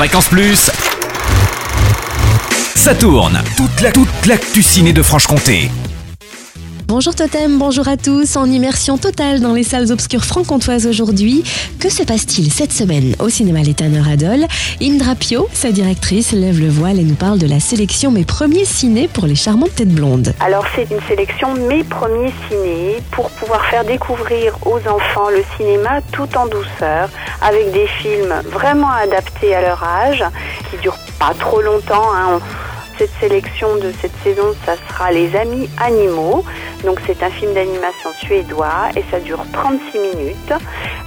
Fréquence Plus. Ça tourne. Toute la toute l'actu ciné de Franche-Comté. Bonjour Totem, bonjour à tous. En immersion totale dans les salles obscures franc-comtoises aujourd'hui. Que se passe-t-il cette semaine au cinéma Les Tanner Adol Indra Pio, sa directrice, lève le voile et nous parle de la sélection Mes premiers ciné pour les charmantes têtes blondes. Alors c'est une sélection Mes premiers ciné pour pouvoir faire découvrir aux enfants le cinéma tout en douceur avec des films vraiment adaptés à leur âge qui durent pas trop longtemps. Hein cette sélection de cette saison, ça sera Les Amis Animaux. Donc c'est un film d'animation suédois et ça dure 36 minutes.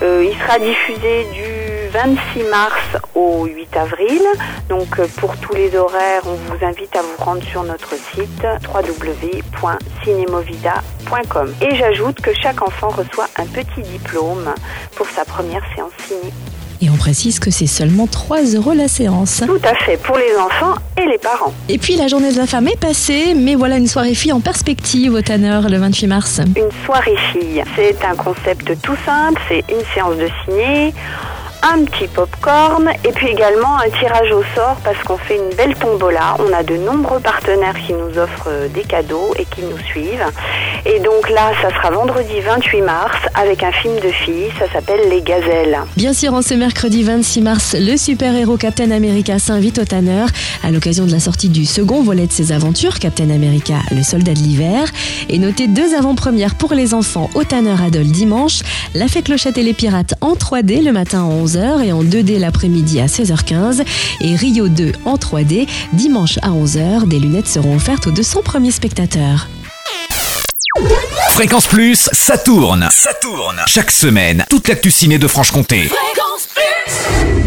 Euh, il sera diffusé du 26 mars au 8 avril. Donc euh, pour tous les horaires, on vous invite à vous rendre sur notre site www.cinemovida.com. Et j'ajoute que chaque enfant reçoit un petit diplôme pour sa première séance ciné. Et on précise que c'est seulement 3 euros la séance. Tout à fait, pour les enfants et les parents. Et puis la journée de la femme est passée, mais voilà une soirée fille en perspective au Tanner le 28 mars. Une soirée fille, c'est un concept tout simple, c'est une séance de ciné un petit pop-corn et puis également un tirage au sort parce qu'on fait une belle tombola. On a de nombreux partenaires qui nous offrent euh, des cadeaux et qui nous suivent. Et donc là, ça sera vendredi 28 mars avec un film de filles, ça s'appelle Les Gazelles. Bien sûr, en ce mercredi 26 mars, le super-héros Captain America s'invite au Tanner à l'occasion de la sortie du second volet de ses aventures, Captain America, le soldat de l'hiver. Et notez deux avant-premières pour les enfants au Tanner Adol dimanche, La Fée Clochette et les Pirates en 3D le matin à 11 et en 2D l'après-midi à 16h15 et Rio 2 en 3D dimanche à 11h. Des lunettes seront offertes aux 200 premiers spectateurs. Fréquence Plus, ça tourne. Ça tourne. Chaque semaine, toute l'actu ciné de Franche-Comté. Fréquence Plus